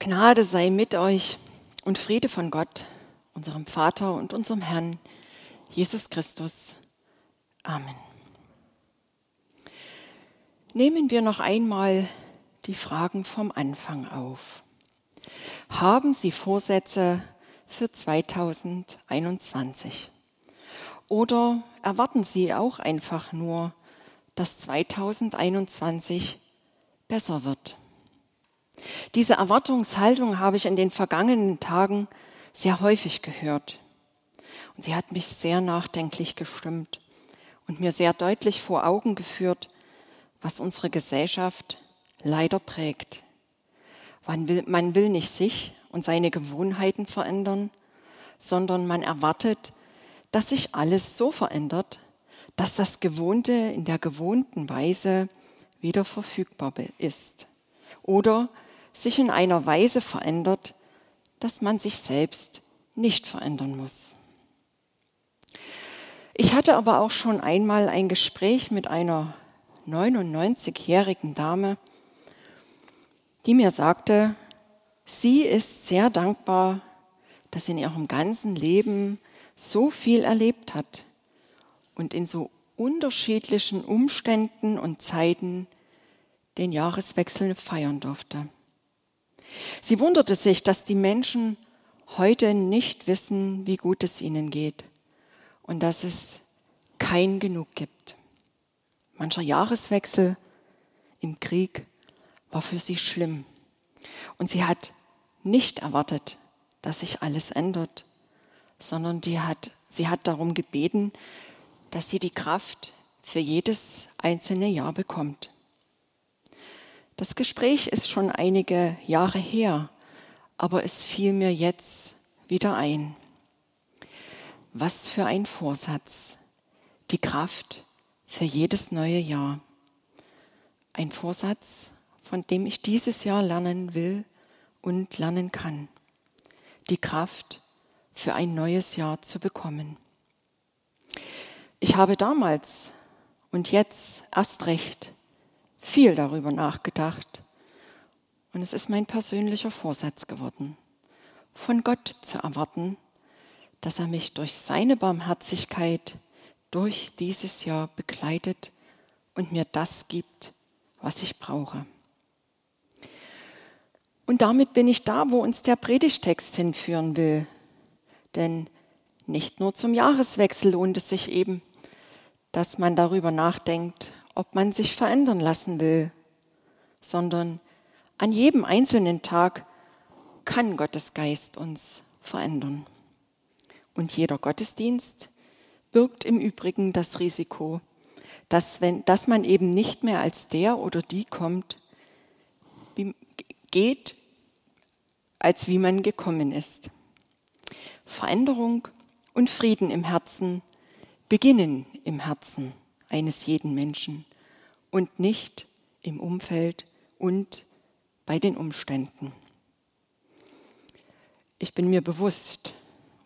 Gnade sei mit euch und Friede von Gott, unserem Vater und unserem Herrn, Jesus Christus. Amen. Nehmen wir noch einmal die Fragen vom Anfang auf. Haben Sie Vorsätze für 2021? Oder erwarten Sie auch einfach nur, dass 2021 besser wird? Diese Erwartungshaltung habe ich in den vergangenen Tagen sehr häufig gehört. Und sie hat mich sehr nachdenklich gestimmt und mir sehr deutlich vor Augen geführt, was unsere Gesellschaft leider prägt. Man will, man will nicht sich und seine Gewohnheiten verändern, sondern man erwartet, dass sich alles so verändert, dass das Gewohnte in der gewohnten Weise wieder verfügbar ist. Oder sich in einer Weise verändert, dass man sich selbst nicht verändern muss. Ich hatte aber auch schon einmal ein Gespräch mit einer 99-jährigen Dame, die mir sagte, sie ist sehr dankbar, dass in ihrem ganzen Leben so viel erlebt hat und in so unterschiedlichen Umständen und Zeiten den Jahreswechsel feiern durfte. Sie wunderte sich, dass die Menschen heute nicht wissen, wie gut es ihnen geht und dass es kein Genug gibt. Mancher Jahreswechsel im Krieg war für sie schlimm. Und sie hat nicht erwartet, dass sich alles ändert, sondern die hat, sie hat darum gebeten, dass sie die Kraft für jedes einzelne Jahr bekommt. Das Gespräch ist schon einige Jahre her, aber es fiel mir jetzt wieder ein. Was für ein Vorsatz. Die Kraft für jedes neue Jahr. Ein Vorsatz, von dem ich dieses Jahr lernen will und lernen kann. Die Kraft für ein neues Jahr zu bekommen. Ich habe damals und jetzt erst recht viel darüber nachgedacht. Und es ist mein persönlicher Vorsatz geworden, von Gott zu erwarten, dass er mich durch seine Barmherzigkeit durch dieses Jahr begleitet und mir das gibt, was ich brauche. Und damit bin ich da, wo uns der Predigtext hinführen will. Denn nicht nur zum Jahreswechsel lohnt es sich eben, dass man darüber nachdenkt, ob man sich verändern lassen will, sondern an jedem einzelnen Tag kann Gottes Geist uns verändern. Und jeder Gottesdienst birgt im Übrigen das Risiko, dass, wenn, dass man eben nicht mehr als der oder die kommt, wie, geht, als wie man gekommen ist. Veränderung und Frieden im Herzen beginnen im Herzen eines jeden Menschen und nicht im Umfeld und bei den Umständen. Ich bin mir bewusst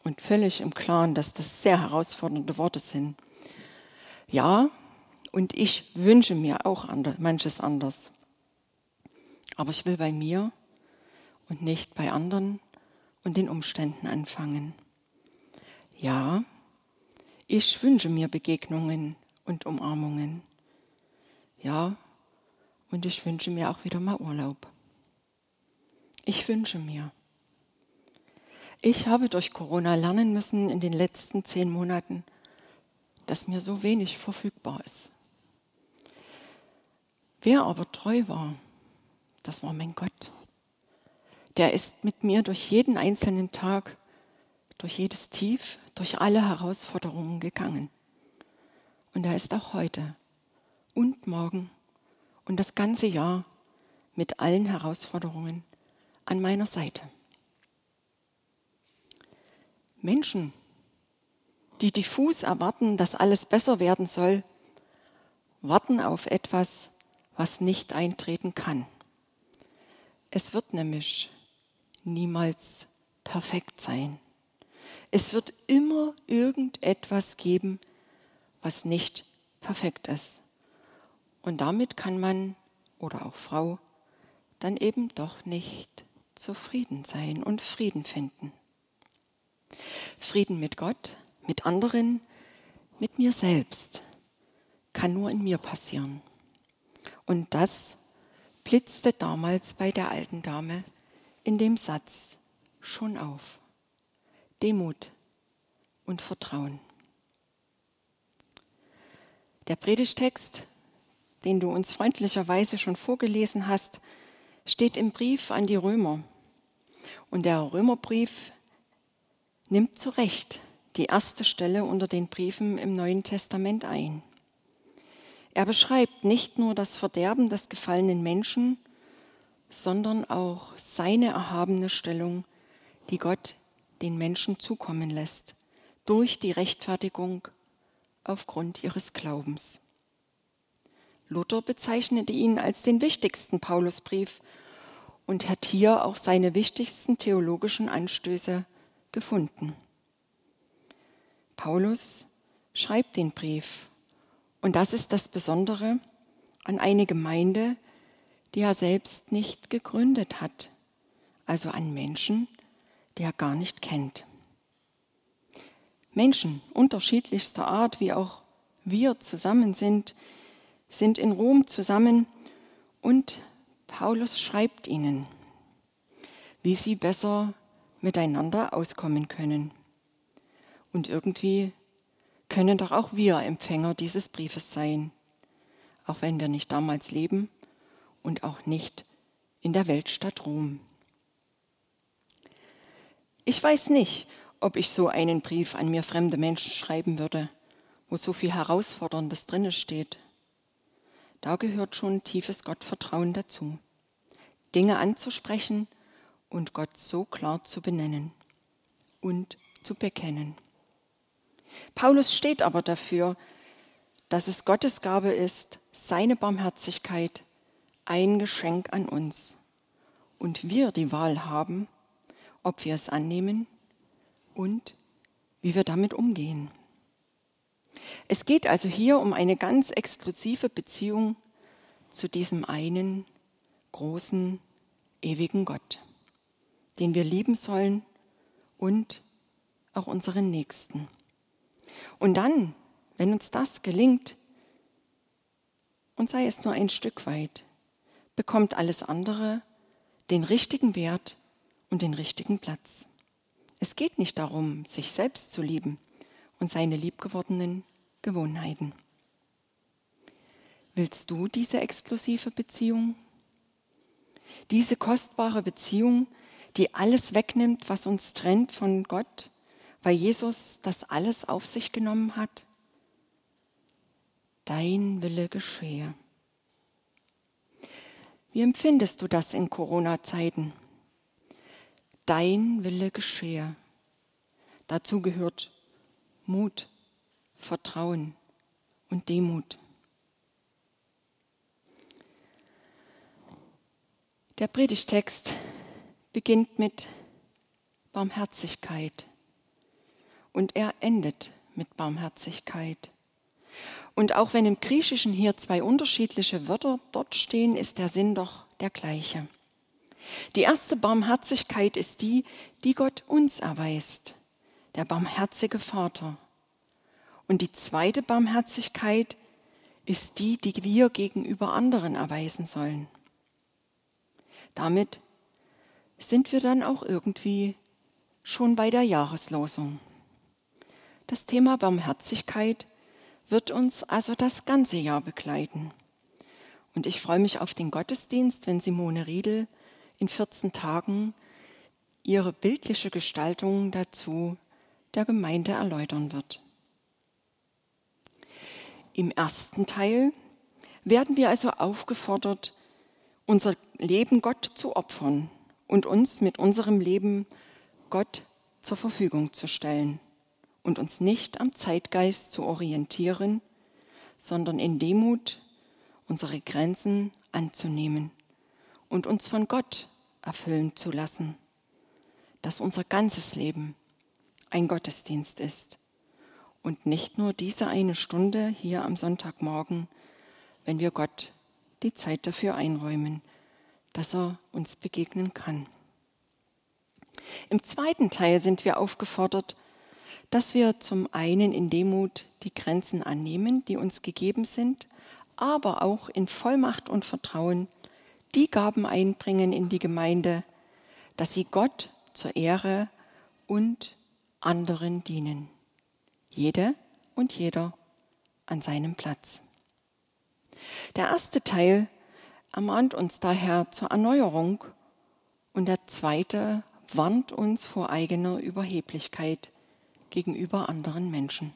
und völlig im Klaren, dass das sehr herausfordernde Worte sind. Ja, und ich wünsche mir auch manches anders. Aber ich will bei mir und nicht bei anderen und den Umständen anfangen. Ja, ich wünsche mir Begegnungen und Umarmungen. Ja, und ich wünsche mir auch wieder mal Urlaub. Ich wünsche mir. Ich habe durch Corona lernen müssen in den letzten zehn Monaten, dass mir so wenig verfügbar ist. Wer aber treu war, das war mein Gott. Der ist mit mir durch jeden einzelnen Tag, durch jedes Tief, durch alle Herausforderungen gegangen. Und er ist auch heute und morgen und das ganze Jahr mit allen Herausforderungen an meiner Seite. Menschen, die diffus erwarten, dass alles besser werden soll, warten auf etwas, was nicht eintreten kann. Es wird nämlich niemals perfekt sein. Es wird immer irgendetwas geben, was nicht perfekt ist. Und damit kann man oder auch Frau dann eben doch nicht zufrieden sein und Frieden finden. Frieden mit Gott, mit anderen, mit mir selbst kann nur in mir passieren. Und das blitzte damals bei der alten Dame in dem Satz schon auf. Demut und Vertrauen. Der Predigtext, den du uns freundlicherweise schon vorgelesen hast, steht im Brief an die Römer. Und der Römerbrief nimmt zu Recht die erste Stelle unter den Briefen im Neuen Testament ein. Er beschreibt nicht nur das Verderben des gefallenen Menschen, sondern auch seine erhabene Stellung, die Gott den Menschen zukommen lässt, durch die Rechtfertigung aufgrund ihres Glaubens. Luther bezeichnete ihn als den wichtigsten Paulusbrief und hat hier auch seine wichtigsten theologischen Anstöße gefunden. Paulus schreibt den Brief und das ist das Besondere an eine Gemeinde, die er selbst nicht gegründet hat, also an Menschen, die er gar nicht kennt. Menschen unterschiedlichster Art, wie auch wir zusammen sind, sind in Rom zusammen und Paulus schreibt ihnen, wie sie besser miteinander auskommen können. Und irgendwie können doch auch wir Empfänger dieses Briefes sein, auch wenn wir nicht damals leben und auch nicht in der Weltstadt Rom. Ich weiß nicht, ob ich so einen Brief an mir fremde Menschen schreiben würde, wo so viel Herausforderndes drinne steht. Da gehört schon tiefes Gottvertrauen dazu, Dinge anzusprechen und Gott so klar zu benennen und zu bekennen. Paulus steht aber dafür, dass es Gottes Gabe ist, seine Barmherzigkeit, ein Geschenk an uns. Und wir die Wahl haben, ob wir es annehmen und wie wir damit umgehen. Es geht also hier um eine ganz exklusive Beziehung zu diesem einen großen, ewigen Gott, den wir lieben sollen und auch unseren Nächsten. Und dann, wenn uns das gelingt, und sei es nur ein Stück weit, bekommt alles andere den richtigen Wert und den richtigen Platz. Es geht nicht darum, sich selbst zu lieben und seine liebgewordenen Gewohnheiten. Willst du diese exklusive Beziehung? Diese kostbare Beziehung, die alles wegnimmt, was uns trennt von Gott weil Jesus das alles auf sich genommen hat? Dein Wille geschehe. Wie empfindest du das in Corona-Zeiten? Dein Wille geschehe. Dazu gehört Mut, Vertrauen und Demut. Der Predigtext beginnt mit Barmherzigkeit und er endet mit Barmherzigkeit. Und auch wenn im Griechischen hier zwei unterschiedliche Wörter dort stehen, ist der Sinn doch der gleiche. Die erste Barmherzigkeit ist die, die Gott uns erweist, der barmherzige Vater. Und die zweite Barmherzigkeit ist die, die wir gegenüber anderen erweisen sollen. Damit sind wir dann auch irgendwie schon bei der Jahreslosung. Das Thema Barmherzigkeit wird uns also das ganze Jahr begleiten. Und ich freue mich auf den Gottesdienst, wenn Simone Riedel in 14 Tagen ihre bildliche Gestaltung dazu der Gemeinde erläutern wird. Im ersten Teil werden wir also aufgefordert, unser Leben Gott zu opfern und uns mit unserem Leben Gott zur Verfügung zu stellen und uns nicht am Zeitgeist zu orientieren, sondern in Demut unsere Grenzen anzunehmen und uns von Gott erfüllen zu lassen, dass unser ganzes Leben ein Gottesdienst ist und nicht nur diese eine Stunde hier am Sonntagmorgen, wenn wir Gott die Zeit dafür einräumen, dass er uns begegnen kann. Im zweiten Teil sind wir aufgefordert, dass wir zum einen in Demut die Grenzen annehmen, die uns gegeben sind, aber auch in Vollmacht und Vertrauen die Gaben einbringen in die Gemeinde, dass sie Gott zur Ehre und anderen dienen. Jede und jeder an seinem Platz. Der erste Teil ermahnt uns daher zur Erneuerung und der zweite warnt uns vor eigener Überheblichkeit gegenüber anderen Menschen.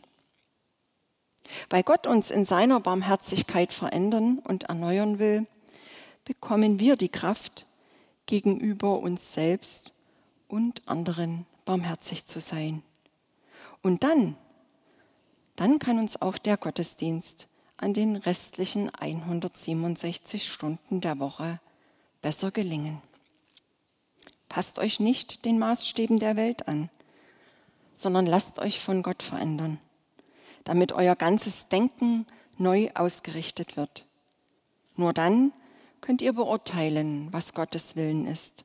Weil Gott uns in seiner Barmherzigkeit verändern und erneuern will, bekommen wir die Kraft, gegenüber uns selbst und anderen barmherzig zu sein. Und dann, dann kann uns auch der Gottesdienst an den restlichen 167 Stunden der Woche besser gelingen. Passt euch nicht den Maßstäben der Welt an, sondern lasst euch von Gott verändern, damit euer ganzes Denken neu ausgerichtet wird. Nur dann könnt ihr beurteilen, was Gottes Willen ist,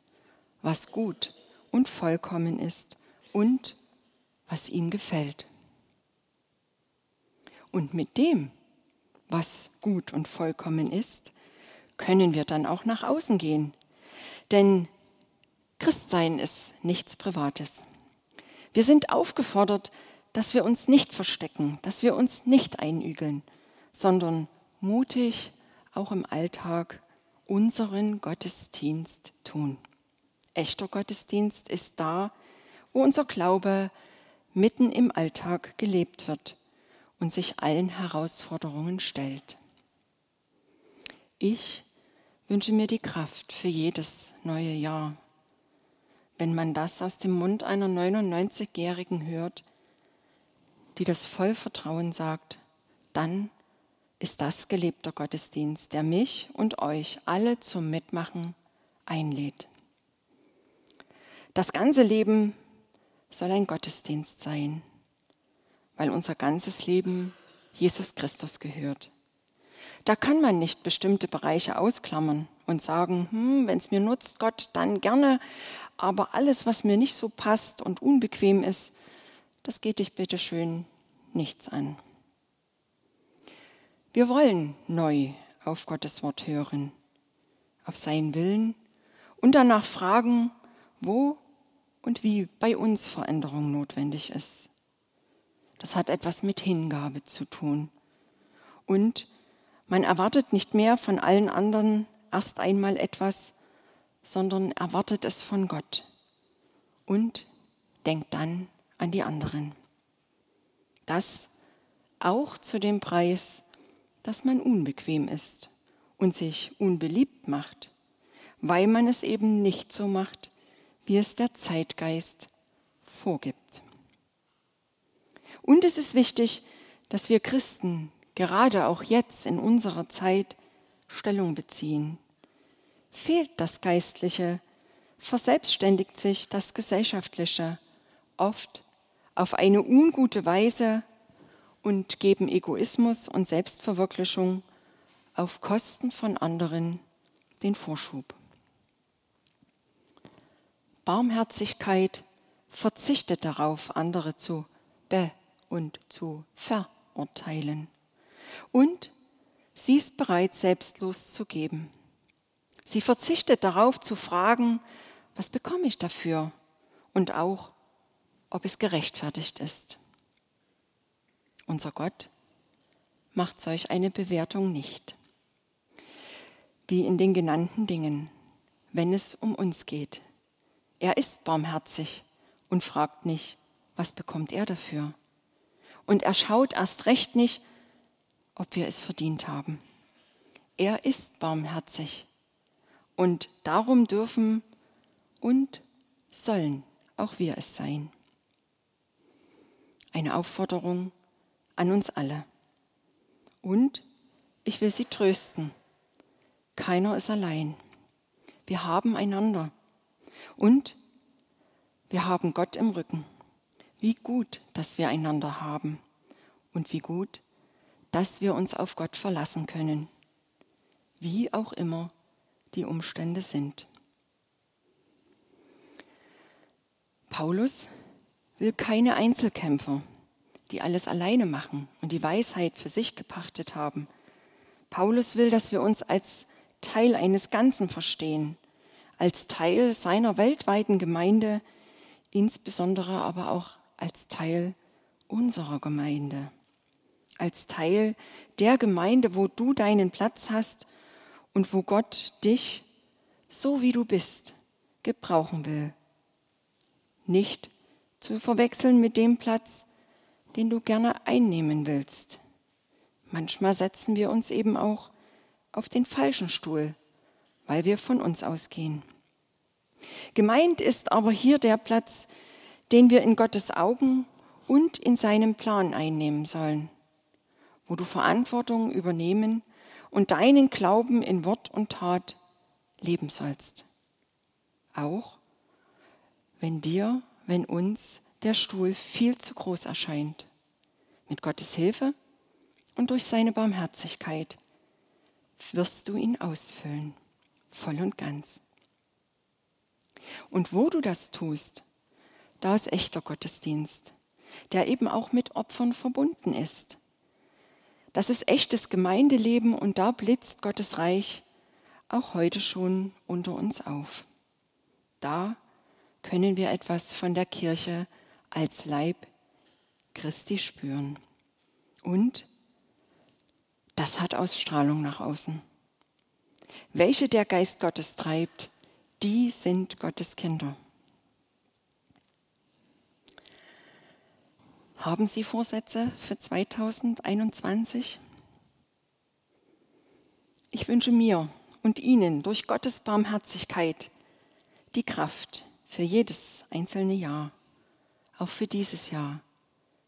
was gut und vollkommen ist und was ihm gefällt. Und mit dem, was gut und vollkommen ist, können wir dann auch nach außen gehen. Denn Christsein ist nichts Privates. Wir sind aufgefordert, dass wir uns nicht verstecken, dass wir uns nicht einügeln, sondern mutig auch im Alltag unseren Gottesdienst tun. Echter Gottesdienst ist da, wo unser Glaube mitten im Alltag gelebt wird und sich allen Herausforderungen stellt. Ich wünsche mir die Kraft für jedes neue Jahr. Wenn man das aus dem Mund einer 99-Jährigen hört, die das voll Vertrauen sagt, dann ist das gelebter Gottesdienst, der mich und euch alle zum Mitmachen einlädt. Das ganze Leben soll ein Gottesdienst sein, weil unser ganzes Leben Jesus Christus gehört. Da kann man nicht bestimmte Bereiche ausklammern und sagen, hm, wenn es mir nutzt, Gott, dann gerne, aber alles, was mir nicht so passt und unbequem ist, das geht dich bitte schön nichts an. Wir wollen neu auf Gottes Wort hören, auf seinen Willen und danach fragen, wo und wie bei uns Veränderung notwendig ist. Das hat etwas mit Hingabe zu tun. Und man erwartet nicht mehr von allen anderen erst einmal etwas, sondern erwartet es von Gott und denkt dann an die anderen. Das auch zu dem Preis, dass man unbequem ist und sich unbeliebt macht, weil man es eben nicht so macht, wie es der Zeitgeist vorgibt. Und es ist wichtig, dass wir Christen gerade auch jetzt in unserer Zeit Stellung beziehen. Fehlt das Geistliche, verselbstständigt sich das Gesellschaftliche oft auf eine ungute Weise und geben Egoismus und Selbstverwirklichung auf Kosten von anderen den Vorschub. Barmherzigkeit verzichtet darauf, andere zu be- und zu verurteilen. Und sie ist bereit, selbstlos zu geben. Sie verzichtet darauf zu fragen, was bekomme ich dafür? Und auch, ob es gerechtfertigt ist. Unser Gott macht solch eine Bewertung nicht. Wie in den genannten Dingen, wenn es um uns geht. Er ist barmherzig und fragt nicht, was bekommt er dafür. Und er schaut erst recht nicht, ob wir es verdient haben. Er ist barmherzig. Und darum dürfen und sollen auch wir es sein. Eine Aufforderung an uns alle. Und ich will Sie trösten. Keiner ist allein. Wir haben einander. Und wir haben Gott im Rücken. Wie gut, dass wir einander haben. Und wie gut, dass wir uns auf Gott verlassen können. Wie auch immer die Umstände sind. Paulus will keine Einzelkämpfer, die alles alleine machen und die Weisheit für sich gepachtet haben. Paulus will, dass wir uns als Teil eines Ganzen verstehen, als Teil seiner weltweiten Gemeinde, insbesondere aber auch als Teil unserer Gemeinde, als Teil der Gemeinde, wo du deinen Platz hast und wo Gott dich, so wie du bist, gebrauchen will. Nicht zu verwechseln mit dem Platz, den du gerne einnehmen willst. Manchmal setzen wir uns eben auch auf den falschen Stuhl, weil wir von uns ausgehen. Gemeint ist aber hier der Platz, den wir in Gottes Augen und in seinem Plan einnehmen sollen, wo du Verantwortung übernehmen und deinen Glauben in Wort und Tat leben sollst. Auch wenn dir, wenn uns der Stuhl viel zu groß erscheint. Mit Gottes Hilfe und durch seine Barmherzigkeit wirst du ihn ausfüllen, voll und ganz. Und wo du das tust, da ist echter Gottesdienst, der eben auch mit Opfern verbunden ist. Das ist echtes Gemeindeleben und da blitzt Gottes Reich auch heute schon unter uns auf. Da können wir etwas von der Kirche als Leib Christi spüren. Und das hat Ausstrahlung nach außen. Welche der Geist Gottes treibt, die sind Gottes Kinder. Haben Sie Vorsätze für 2021? Ich wünsche mir und Ihnen durch Gottes Barmherzigkeit die Kraft für jedes einzelne Jahr, auch für dieses Jahr,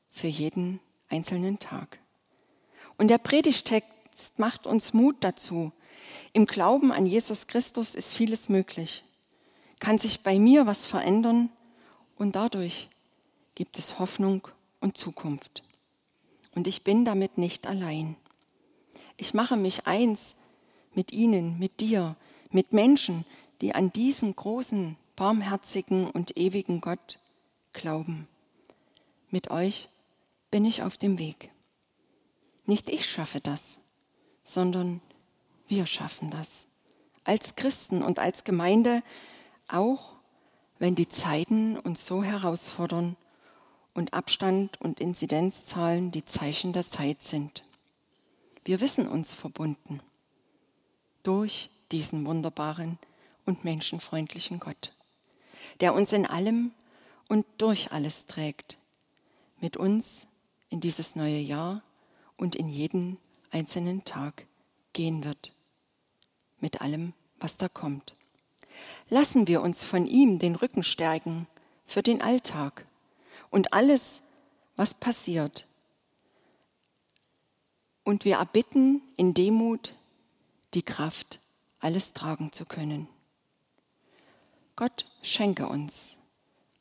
für jeden einzelnen Tag. Und der Predigtext macht uns Mut dazu. Im Glauben an Jesus Christus ist vieles möglich. Kann sich bei mir was verändern und dadurch gibt es Hoffnung und Zukunft. Und ich bin damit nicht allein. Ich mache mich eins mit Ihnen, mit dir, mit Menschen, die an diesen großen, barmherzigen und ewigen Gott glauben. Mit euch bin ich auf dem Weg. Nicht ich schaffe das, sondern wir schaffen das. Als Christen und als Gemeinde, auch wenn die Zeiten uns so herausfordern und Abstand und Inzidenzzahlen die Zeichen der Zeit sind. Wir wissen uns verbunden durch diesen wunderbaren und menschenfreundlichen Gott, der uns in allem und durch alles trägt, mit uns in dieses neue Jahr und in jeden einzelnen Tag gehen wird, mit allem, was da kommt. Lassen wir uns von ihm den Rücken stärken für den Alltag und alles, was passiert. Und wir erbitten in Demut die Kraft, alles tragen zu können. Gott schenke uns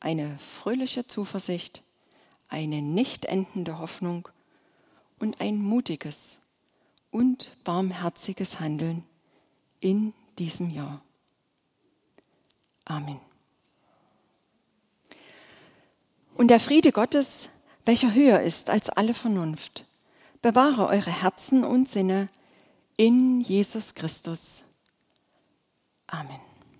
eine fröhliche Zuversicht, eine nicht endende Hoffnung und ein mutiges und barmherziges Handeln in diesem Jahr. Amen. Und der Friede Gottes, welcher höher ist als alle Vernunft, bewahre eure Herzen und Sinne in Jesus Christus. Amen.